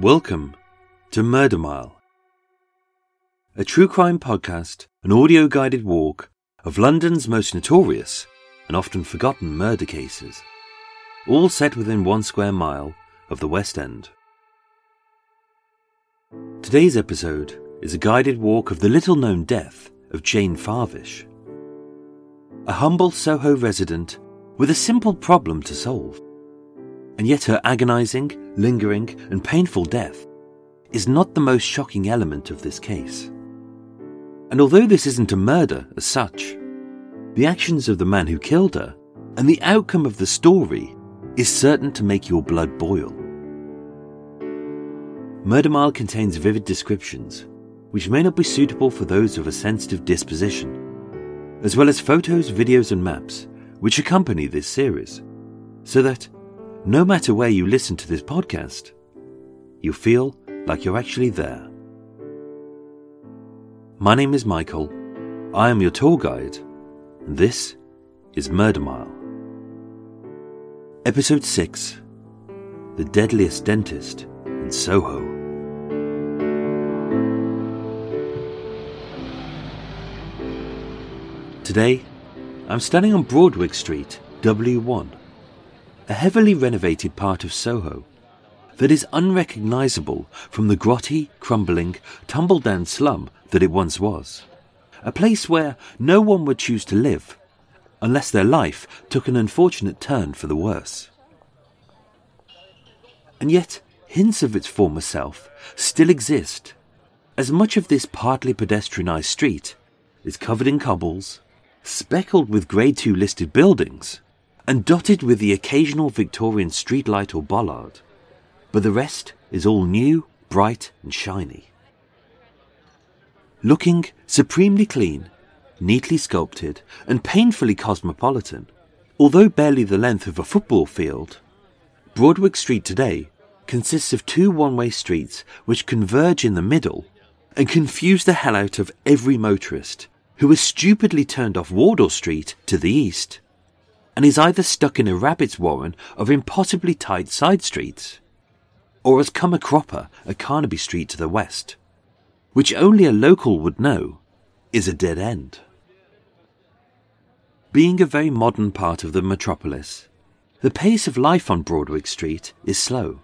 Welcome to Murder Mile, a true crime podcast, an audio guided walk of London's most notorious and often forgotten murder cases, all set within one square mile of the West End. Today's episode is a guided walk of the little known death of Jane Farvish, a humble Soho resident with a simple problem to solve. And yet her agonizing, lingering, and painful death is not the most shocking element of this case. And although this isn't a murder as such, the actions of the man who killed her and the outcome of the story is certain to make your blood boil. Murder Mile contains vivid descriptions, which may not be suitable for those of a sensitive disposition, as well as photos, videos, and maps which accompany this series, so that no matter where you listen to this podcast, you feel like you're actually there. My name is Michael. I am your tour guide, and this is Murder Mile. Episode 6 The Deadliest Dentist in Soho. Today, I'm standing on Broadwick Street, W1, a heavily renovated part of Soho that is unrecognisable from the grotty, crumbling, tumble down slum that it once was. A place where no one would choose to live unless their life took an unfortunate turn for the worse. And yet, hints of its former self still exist, as much of this partly pedestrianised street is covered in cobbles, speckled with Grade 2 listed buildings, and dotted with the occasional Victorian streetlight or bollard. But the rest is all new, bright, and shiny. Looking supremely clean, neatly sculpted, and painfully cosmopolitan, although barely the length of a football field, Broadwick Street today consists of two one way streets which converge in the middle and confuse the hell out of every motorist who has stupidly turned off Wardour Street to the east and is either stuck in a rabbit's warren of impossibly tight side streets, or has come a cropper at Carnaby Street to the west, which only a local would know is a dead end. Being a very modern part of the metropolis, the pace of life on Broadwick Street is slow.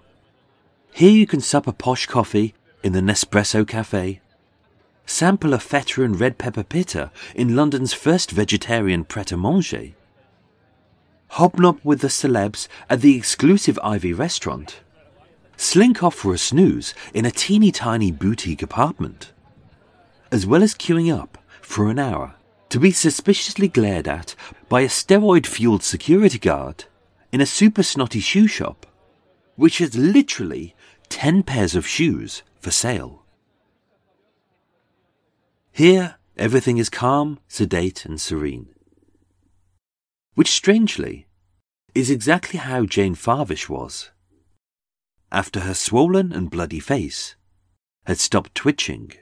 Here you can sup a posh coffee in the Nespresso Cafe, sample a feta and red pepper pitta in London's first vegetarian pret-a-manger, hobnob with the celebs at the exclusive Ivy restaurant, slink off for a snooze in a teeny tiny boutique apartment, as well as queuing up for an hour to be suspiciously glared at by a steroid fueled security guard in a super snotty shoe shop, which has literally 10 pairs of shoes for sale. Here, everything is calm, sedate, and serene. Which, strangely, is exactly how Jane Farvish was. After her swollen and bloody face had stopped twitching.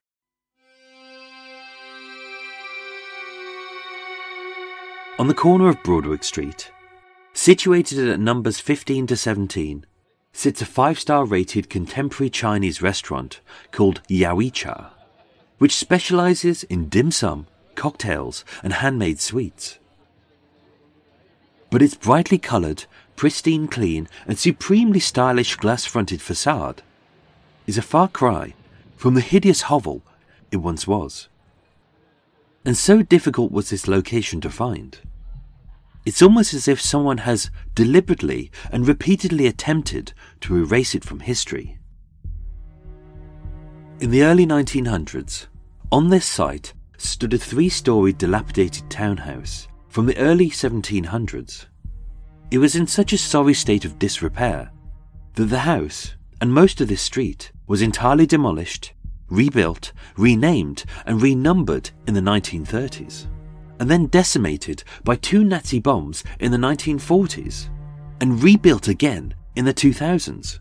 On the corner of Broadwick Street, situated at numbers 15 to 17, sits a five star rated contemporary Chinese restaurant called Yauatcha, which specializes in dim sum, cocktails and handmade sweets. But its brightly coloured, pristine clean, and supremely stylish glass fronted facade is a far cry from the hideous hovel it once was. And so difficult was this location to find. It's almost as if someone has deliberately and repeatedly attempted to erase it from history. In the early 1900s, on this site stood a three story dilapidated townhouse from the early 1700s. It was in such a sorry state of disrepair that the house and most of this street was entirely demolished, rebuilt, renamed, and renumbered in the 1930s, and then decimated by two Nazi bombs in the 1940s, and rebuilt again in the 2000s,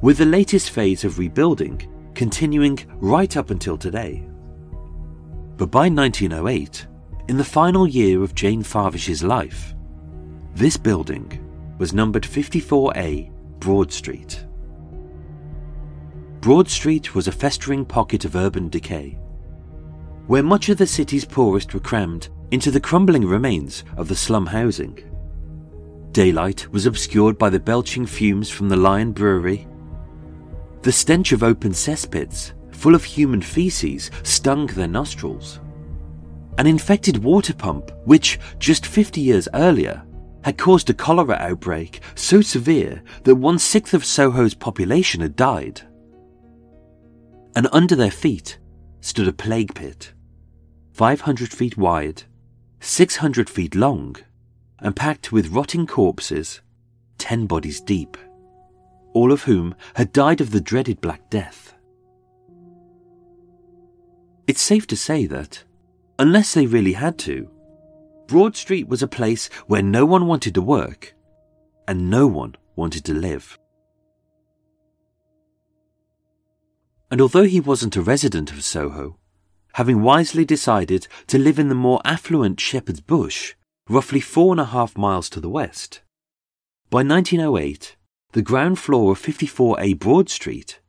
with the latest phase of rebuilding continuing right up until today. But by 1908, in the final year of Jane Farvish's life, this building was numbered 54A Broad Street. Broad Street was a festering pocket of urban decay, where much of the city's poorest were crammed into the crumbling remains of the slum housing. Daylight was obscured by the belching fumes from the Lion Brewery. The stench of open cesspits, full of human feces, stung their nostrils. An infected water pump, which, just 50 years earlier, had caused a cholera outbreak so severe that one sixth of Soho's population had died and under their feet stood a plague pit, 500 feet wide, 600 feet long, and packed with rotting corpses, 10 bodies deep, all of whom had died of the dreaded Black Death. It's safe to say that, unless they really had to, Broad Street was a place where no one wanted to work and no one wanted to live. and although he wasn't a resident of Soho, having wisely decided to live in the more affluent Shepherd's Bush, roughly four and a half miles to the west, by 1908, the ground floor of 54A Broad Street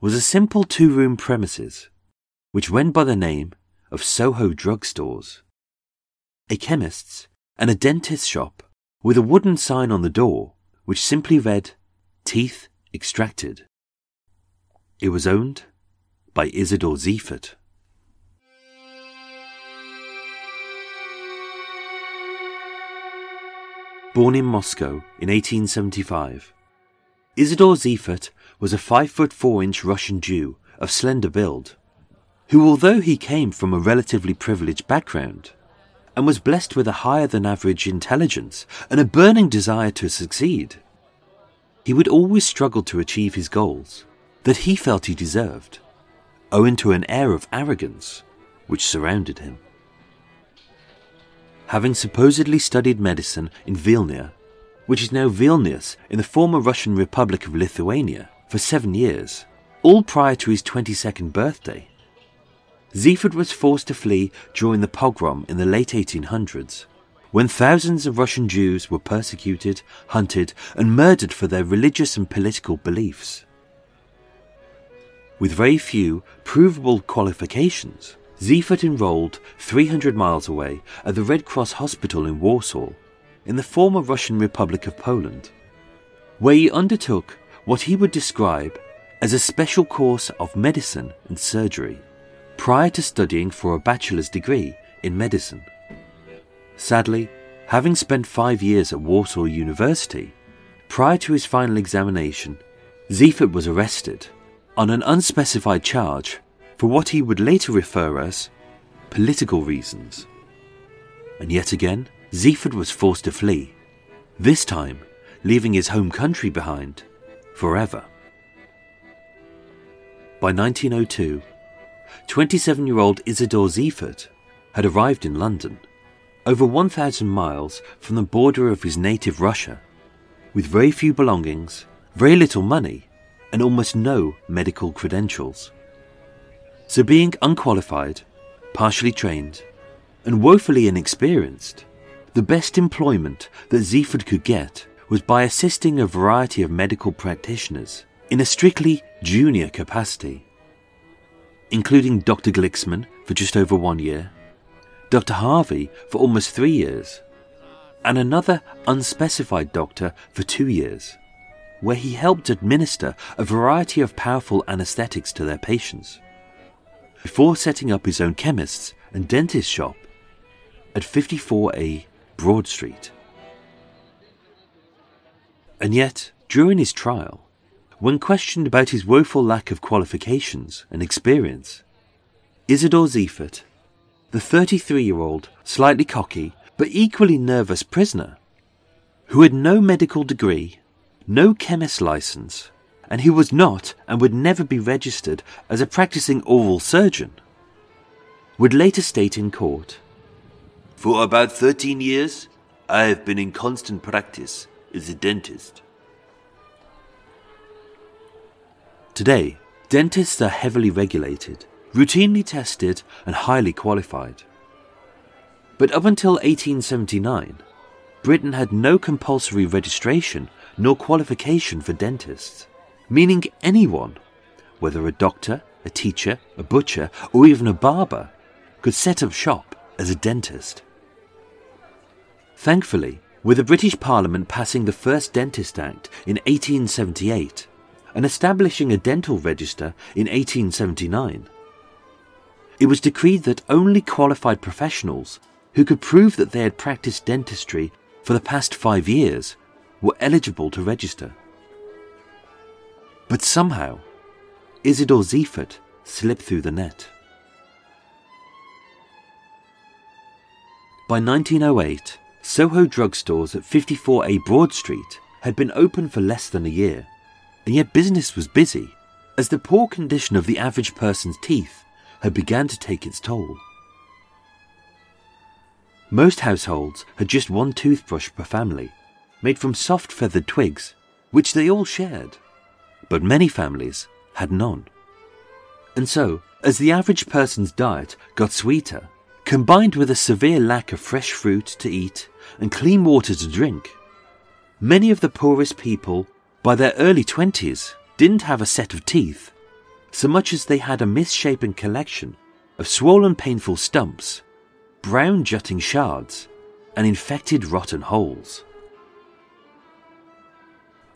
was a simple two room premises which went by the name of Soho Drugstores. A chemist's and a dentist's shop with a wooden sign on the door which simply read Teeth Extracted. It was owned by Isidore Ziefert. Born in Moscow in 1875, Isidore Ziefert was a 5 foot 4 inch Russian Jew of slender build, who, although he came from a relatively privileged background and was blessed with a higher than average intelligence and a burning desire to succeed, he would always struggle to achieve his goals that he felt he deserved, owing to an air of arrogance which surrounded him. Having supposedly studied medicine in Vilna, which is now Vilnius in the former Russian Republic of Lithuania, for seven years, all prior to his 22nd birthday, Ziefert was forced to flee during the pogrom in the late 1800s, when thousands of Russian Jews were persecuted, hunted, and murdered for their religious and political beliefs. With very few provable qualifications, Ziefert enrolled 300 miles away at the Red Cross Hospital in Warsaw, in the former Russian Republic of Poland, where he undertook what he would describe as a special course of medicine and surgery, prior to studying for a bachelor's degree in medicine. Sadly, having spent five years at Warsaw University, prior to his final examination, Ziefert was arrested on an unspecified charge for what he would later refer as political reasons. And yet again, Ziefert was forced to flee, this time leaving his home country behind forever. By 1902, 27 year old Isidore Ziefert had arrived in London, over 1,000 miles from the border of his native Russia, with very few belongings, very little money, and almost no medical credentials. So, being unqualified, partially trained, and woefully inexperienced, the best employment that Ziefert could get was by assisting a variety of medical practitioners in a strictly junior capacity, including Dr. Glicksman for just over one year, Dr. Harvey, for almost three years, and another unspecified doctor for two years, where he helped administer a variety of powerful anesthetics to their patients, before setting up his own chemist's and dentist shop at 54A Broad Street. And yet, during his trial, when questioned about his woeful lack of qualifications and experience, Isidore Ziefert, the 33 year old, slightly cocky, but equally nervous prisoner, who had no medical degree, no chemist license, and who was not and would never be registered as a practicing oral surgeon, would later state in court For about 13 years, I have been in constant practice as a dentist. Today, dentists are heavily regulated, routinely tested, and highly qualified. But up until 1879, Britain had no compulsory registration nor qualification for dentists, meaning anyone, whether a doctor, a teacher, a butcher, or even a barber, could set up shop as a dentist. Thankfully, with the British Parliament passing the first Dentist Act in 1878, and establishing a dental register in 1879. It was decreed that only qualified professionals who could prove that they had practiced dentistry for the past five years were eligible to register. But somehow, Isidore Ziefert slipped through the net. By 1908, Soho drugstores at 54A Broad Street had been open for less than a year and yet business was busy, as the poor condition of the average person's teeth had begun to take its toll. Most households had just one toothbrush per family, made from soft feathered twigs, which they all shared, but many families had none. And so, as the average person's diet got sweeter, combined with a severe lack of fresh fruit to eat and clean water to drink, many of the poorest people by their early 20s, didn't have a set of teeth, so much as they had a misshapen collection of swollen, painful stumps, brown jutting shards, and infected, rotten holes.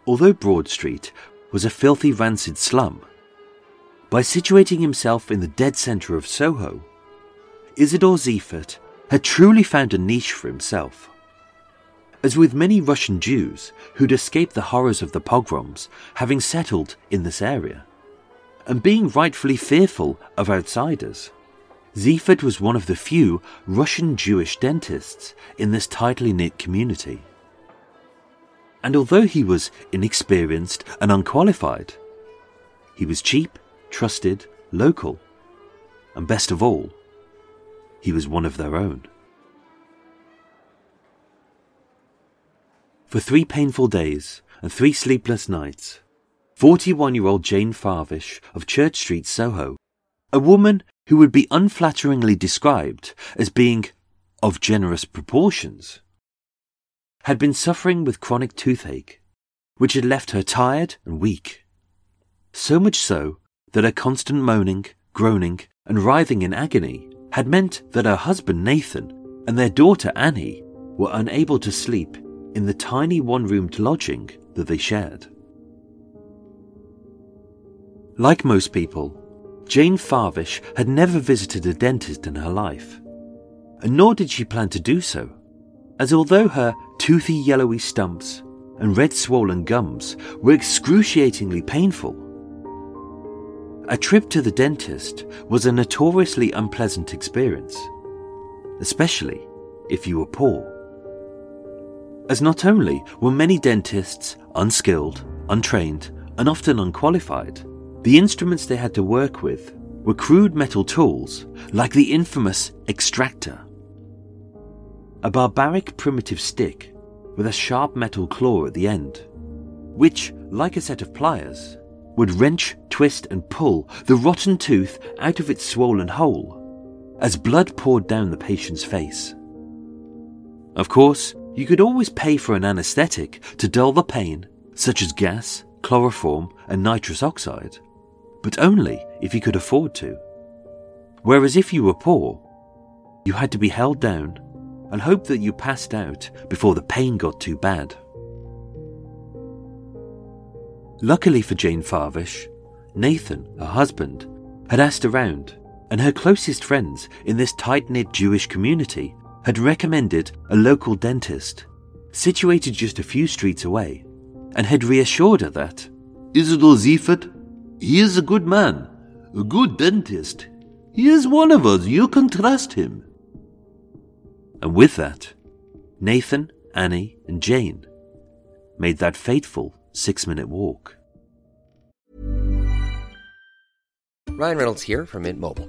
Although Broad Street was a filthy, rancid slum, by situating himself in the dead centre of Soho, Isidore Ziefert had truly found a niche for himself. As with many Russian Jews who'd escaped the horrors of the pogroms, having settled in this area, and being rightfully fearful of outsiders, Ziefert was one of the few Russian Jewish dentists in this tightly knit community. And although he was inexperienced and unqualified, he was cheap, trusted, local, and best of all, he was one of their own. For three painful days and three sleepless nights, 41 year old Jane Farvish of Church Street, Soho, a woman who would be unflatteringly described as being of generous proportions, had been suffering with chronic toothache, which had left her tired and weak. So much so that her constant moaning, groaning, and writhing in agony had meant that her husband Nathan and their daughter Annie were unable to sleep in the tiny one roomed lodging that they shared. Like most people, Jane Farvish had never visited a dentist in her life, and nor did she plan to do so, as although her toothy yellowy stumps and red swollen gums were excruciatingly painful, a trip to the dentist was a notoriously unpleasant experience, especially if you were poor as not only were many dentists unskilled, untrained, and often unqualified, the instruments they had to work with were crude metal tools like the infamous extractor. A barbaric primitive stick with a sharp metal claw at the end, which, like a set of pliers, would wrench, twist, and pull the rotten tooth out of its swollen hole as blood poured down the patient's face. Of course, you could always pay for an anaesthetic to dull the pain, such as gas, chloroform, and nitrous oxide, but only if you could afford to. Whereas if you were poor, you had to be held down and hope that you passed out before the pain got too bad. Luckily for Jane Farvish, Nathan, her husband, had asked around, and her closest friends in this tight knit Jewish community had recommended a local dentist situated just a few streets away and had reassured her that Isidore Ziefert, he is a good man, a good dentist. He is one of us, you can trust him. And with that, Nathan, Annie, and Jane made that fateful six minute walk. Ryan Reynolds here from Mint Mobile.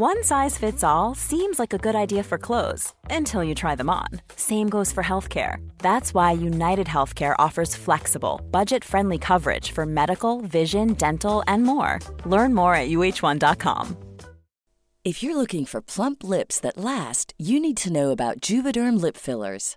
One size fits all seems like a good idea for clothes until you try them on. Same goes for healthcare. That's why United Healthcare offers flexible, budget friendly coverage for medical, vision, dental, and more. Learn more at uh1.com. If you're looking for plump lips that last, you need to know about Juvederm lip fillers.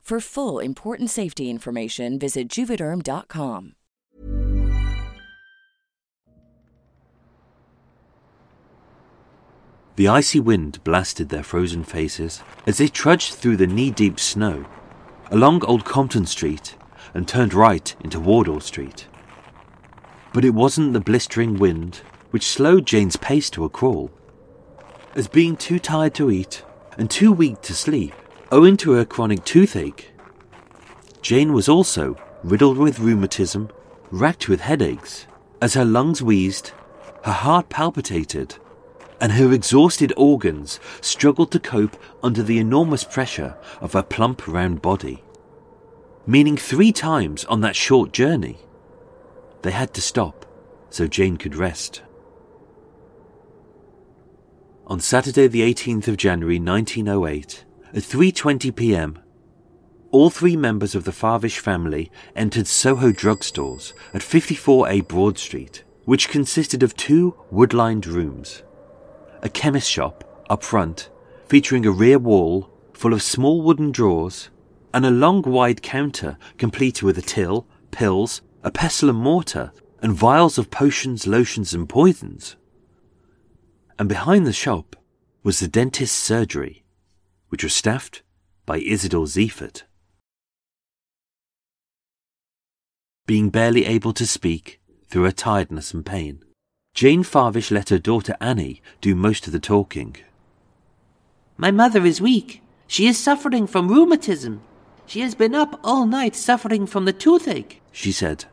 For full important safety information, visit juvederm.com. The icy wind blasted their frozen faces as they trudged through the knee deep snow, along Old Compton Street, and turned right into Wardour Street. But it wasn't the blistering wind which slowed Jane's pace to a crawl. As being too tired to eat and too weak to sleep, owing to her chronic toothache, Jane was also riddled with rheumatism, racked with headaches, as her lungs wheezed, her heart palpitated, and her exhausted organs struggled to cope under the enormous pressure of her plump round body. Meaning three times on that short journey, they had to stop so Jane could rest. On Saturday the 18th of January 1908, at 3:20 p.m., all three members of the Farvish family entered Soho drugstores at 54A Broad Street, which consisted of two wood-lined rooms, a chemist shop up front, featuring a rear wall full of small wooden drawers, and a long wide counter complete with a till, pills, a pestle and mortar, and vials of potions, lotions, and poisons. And behind the shop was the dentist's surgery, which was staffed by Isidore Ziefert. Being barely able to speak through her tiredness and pain, Jane Farvish let her daughter Annie do most of the talking. My mother is weak. She is suffering from rheumatism. She has been up all night suffering from the toothache, she said,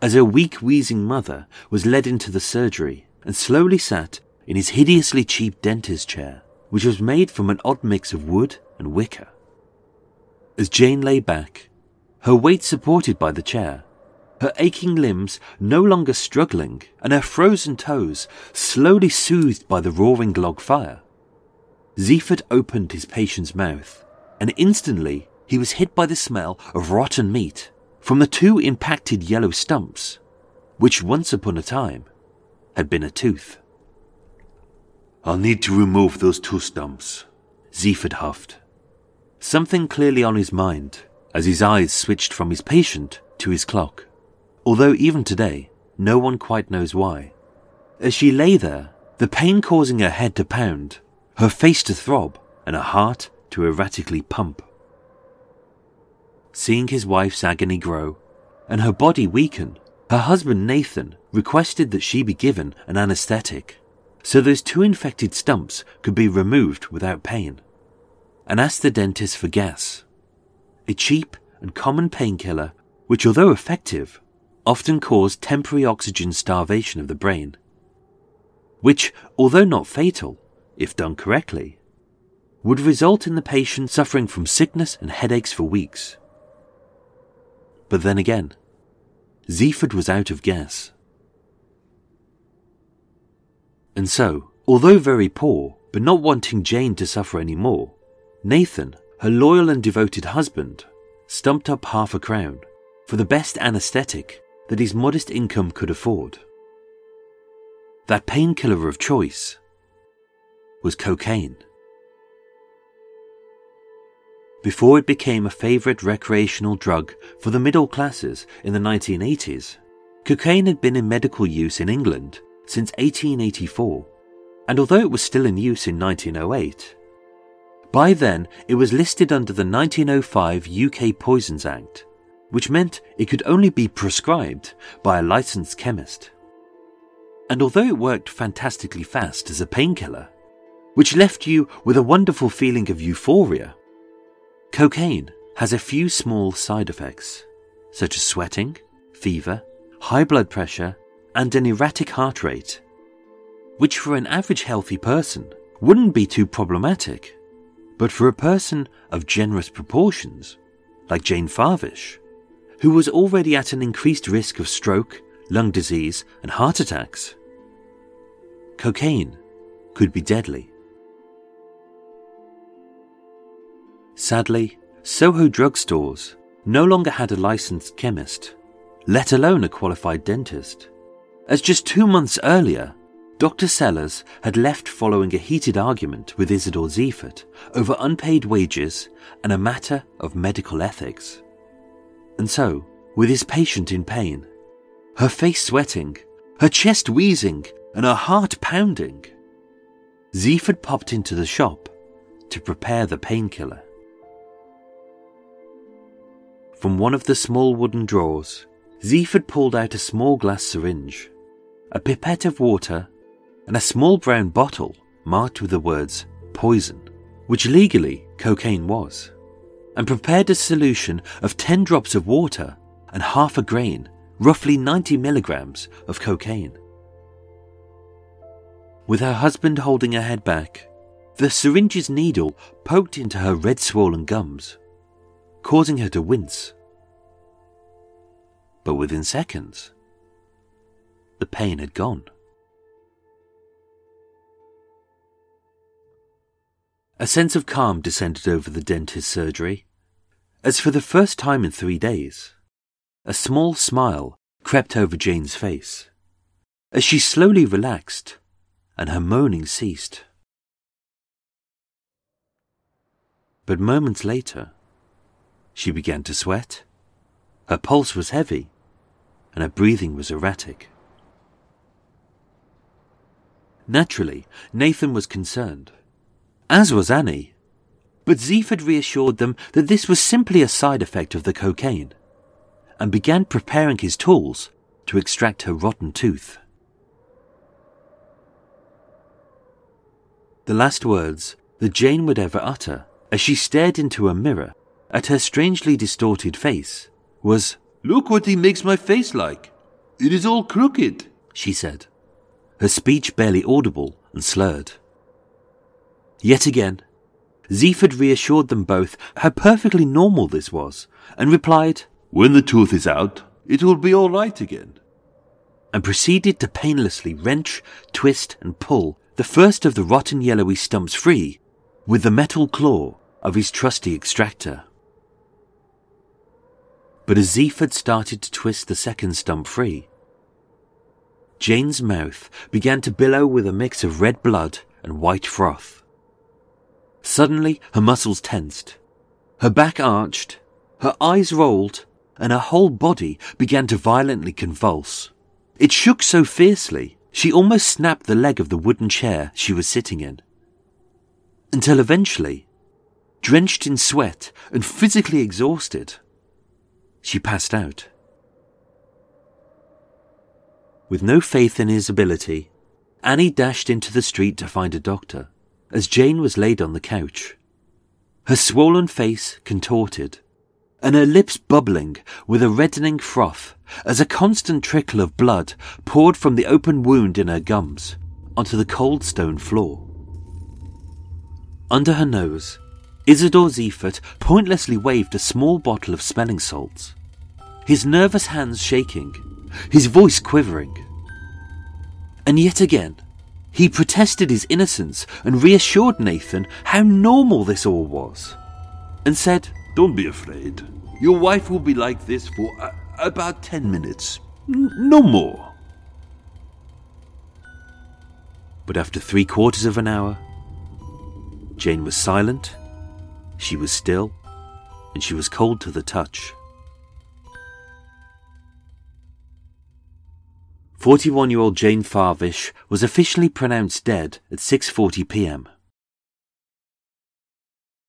as her weak, wheezing mother was led into the surgery and slowly sat in his hideously cheap dentist chair, which was made from an odd mix of wood and wicker. As Jane lay back, her weight supported by the chair, her aching limbs no longer struggling, and her frozen toes slowly soothed by the roaring log fire. Ziefert opened his patient's mouth, and instantly he was hit by the smell of rotten meat from the two impacted yellow stumps, which once upon a time had been a tooth. I'll need to remove those two stumps, Ziefert huffed. something clearly on his mind as his eyes switched from his patient to his clock. Although even today, no one quite knows why. As she lay there, the pain causing her head to pound, her face to throb, and her heart to erratically pump. Seeing his wife's agony grow and her body weaken, her husband Nathan requested that she be given an anesthetic so those two infected stumps could be removed without pain, and asked the dentist for gas, a cheap and common painkiller which, although effective, often caused temporary oxygen starvation of the brain, which, although not fatal, if done correctly, would result in the patient suffering from sickness and headaches for weeks. But then again, Ziefert was out of gas. And so, although very poor, but not wanting Jane to suffer any more, Nathan, her loyal and devoted husband, stumped up half a crown for the best anaesthetic that his modest income could afford. That painkiller of choice was cocaine. Before it became a favourite recreational drug for the middle classes in the 1980s, cocaine had been in medical use in England since 1884, and although it was still in use in 1908, by then it was listed under the 1905 UK Poisons Act, which meant it could only be prescribed by a licensed chemist. And although it worked fantastically fast as a painkiller, which left you with a wonderful feeling of euphoria Cocaine has a few small side effects, such as sweating, fever, high blood pressure, and an erratic heart rate, which for an average healthy person wouldn't be too problematic. But for a person of generous proportions, like Jane Farvish, who was already at an increased risk of stroke, lung disease, and heart attacks, cocaine could be deadly. Sadly, Soho drugstores no longer had a licensed chemist, let alone a qualified dentist. As just two months earlier, Dr. Sellers had left following a heated argument with Isidore Ziefert over unpaid wages and a matter of medical ethics. And so, with his patient in pain, her face sweating, her chest wheezing, and her heart pounding, Ziefert popped into the shop to prepare the painkiller. From one of the small wooden drawers, Ziefert pulled out a small glass syringe, a pipette of water, and a small brown bottle marked with the words poison, which legally cocaine was, and prepared a solution of 10 drops of water and half a grain, roughly 90 milligrams, of cocaine. With her husband holding her head back, the syringe's needle poked into her red swollen gums causing her to wince. But within seconds, the pain had gone. A sense of calm descended over the dentist's surgery, as for the first time in three days, a small smile crept over Jane's face, as she slowly relaxed and her moaning ceased. But moments later, she began to sweat. Her pulse was heavy, and her breathing was erratic. Naturally, Nathan was concerned, as was Annie. But Ziefert reassured them that this was simply a side effect of the cocaine, and began preparing his tools to extract her rotten tooth. The last words that Jane would ever utter as she stared into a mirror at her strangely distorted face was, Look what he makes my face like. It is all crooked, she said, her speech barely audible and slurred. Yet again, Ziefert reassured them both how perfectly normal this was, and replied, When the tooth is out, it will be all right again. And proceeded to painlessly wrench, twist, and pull the first of the rotten yellowy stumps free with the metal claw of his trusty extractor. But as Ziefert started to twist the second stump free, Jane's mouth began to billow with a mix of red blood and white froth. Suddenly, her muscles tensed, Her back arched, her eyes rolled, and her whole body began to violently convulse. It shook so fiercely, she almost snapped the leg of the wooden chair she was sitting in. Until eventually, drenched in sweat and physically exhausted, she passed out. With no faith in his ability, Annie dashed into the street to find a doctor, as Jane was laid on the couch. Her swollen face contorted, and her lips bubbling with a reddening froth as a constant trickle of blood poured from the open wound in her gums onto the cold stone floor. Under her nose, Isidore Ziefert pointlessly waved a small bottle of smelling salts, his nervous hands shaking, his voice quivering. And yet again, he protested his innocence and reassured Nathan how normal this all was, and said, Don't be afraid. Your wife will be like this for about ten minutes, N- no more. But after three quarters of an hour, Jane was silent, she was still, and she was cold to the touch. 41-year-old Jane Farvish was officially pronounced dead at 6:40 p.m.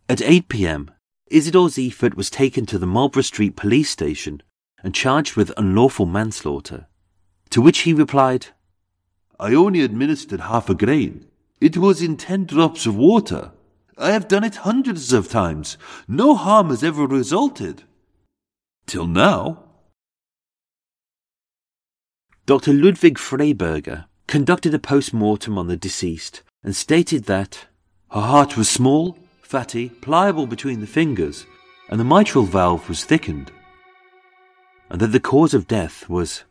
At 8 p.m., Isidore Ziefert was taken to the Marlborough Street police station and charged with unlawful manslaughter, to which he replied, I only administered half a grain. It was in ten drops of water. I have done it hundreds of times. No harm has ever resulted. Till now. Dr. Ludwig Freiberger conducted a post mortem on the deceased and stated that her heart was small, fatty, pliable between the fingers, and the mitral valve was thickened, and that the cause of death was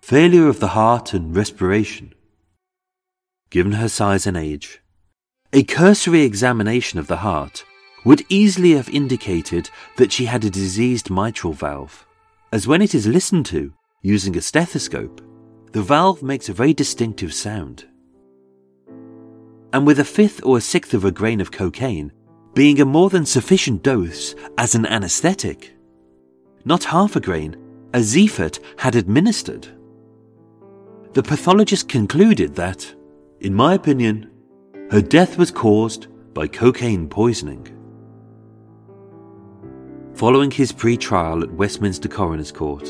failure of the heart and respiration. Given her size and age, a cursory examination of the heart would easily have indicated that she had a diseased mitral valve, as when it is listened to using a stethoscope, the valve makes a very distinctive sound. And with a fifth or a sixth of a grain of cocaine being a more than sufficient dose as an anesthetic, not half a grain, a Ziefert had administered. The pathologist concluded that, in my opinion, her death was caused by cocaine poisoning. Following his pre-trial at Westminster Coroner's Court,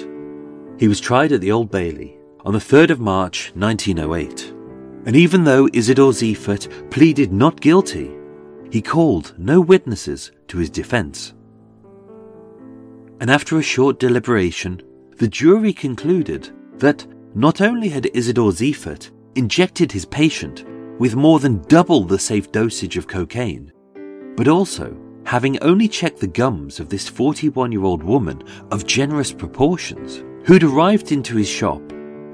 he was tried at the Old Bailey on the 3rd of March 1908. And even though Isidore Ziefert pleaded not guilty, he called no witnesses to his defense. And after a short deliberation, the jury concluded that not only had Isidore Ziefert injected his patient with more than double the safe dosage of cocaine, but also having only checked the gums of this 41 year old woman of generous proportions, who'd arrived into his shop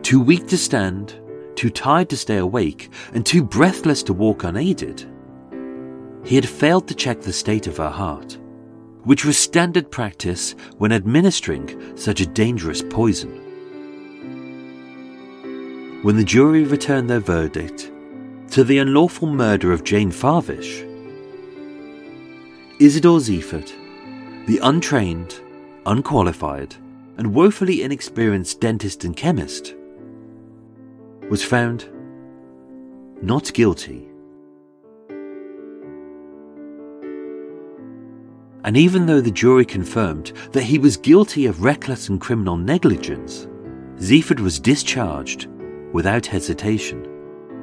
too weak to stand, too tired to stay awake, and too breathless to walk unaided. He had failed to check the state of her heart, which was standard practice when administering such a dangerous poison. When the jury returned their verdict to the unlawful murder of Jane Farvish, Isidore Ziefert, the untrained, unqualified, and woefully inexperienced dentist and chemist, was found not guilty. And even though the jury confirmed that he was guilty of reckless and criminal negligence, Ziefert was discharged without hesitation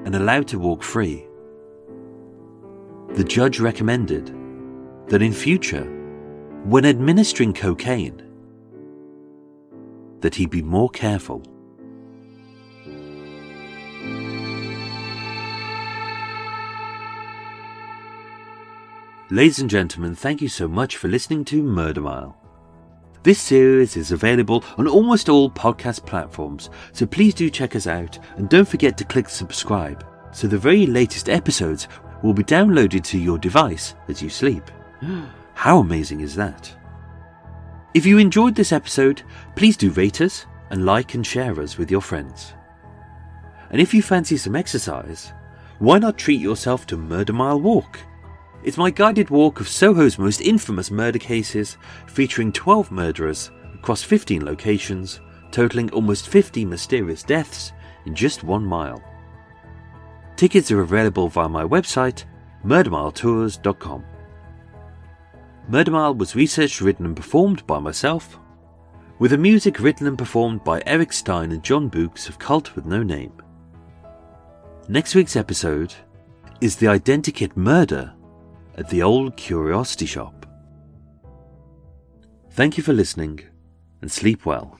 and allowed to walk free. The judge recommended that in future, when administering cocaine, that he be more careful. Ladies and gentlemen, thank you so much for listening to Murder Mile. This series is available on almost all podcast platforms, so please do check us out and don't forget to click subscribe so the very latest episodes will be downloaded to your device as you sleep. How amazing is that? If you enjoyed this episode, please do rate us and like and share us with your friends. And if you fancy some exercise, why not treat yourself to Murder Mile Walk? It's my guided walk of Soho's most infamous murder cases, featuring 12 murderers across 15 locations, totaling almost 50 mysterious deaths in just one mile. Tickets are available via my website, murdermiletours.com. Murder Mile was researched, written, and performed by myself, with the music written and performed by Erik Stein and Jon Boux of Cult with No Name. Next week's episode is the identikit murder at the old curiosity shop. Thank you for listening and sleep well.